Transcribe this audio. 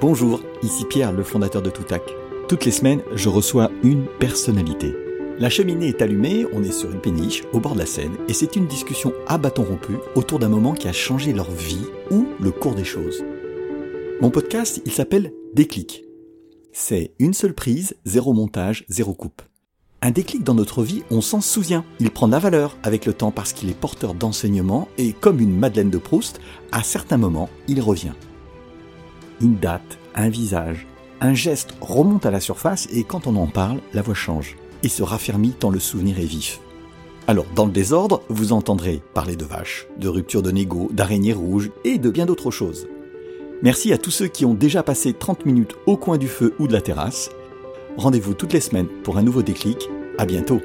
Bonjour, ici Pierre, le fondateur de Toutac. Toutes les semaines, je reçois une personnalité. La cheminée est allumée, on est sur une péniche au bord de la Seine et c'est une discussion à bâton rompu autour d'un moment qui a changé leur vie ou le cours des choses. Mon podcast, il s'appelle Déclic. C'est une seule prise, zéro montage, zéro coupe. Un déclic dans notre vie, on s'en souvient. Il prend de la valeur avec le temps parce qu'il est porteur d'enseignement et comme une Madeleine de Proust, à certains moments, il revient une date, un visage, un geste remonte à la surface et quand on en parle, la voix change et se raffermit tant le souvenir est vif. Alors, dans le désordre, vous entendrez parler de vaches, de rupture de négo, d'araignées rouges et de bien d'autres choses. Merci à tous ceux qui ont déjà passé 30 minutes au coin du feu ou de la terrasse. Rendez-vous toutes les semaines pour un nouveau déclic. À bientôt.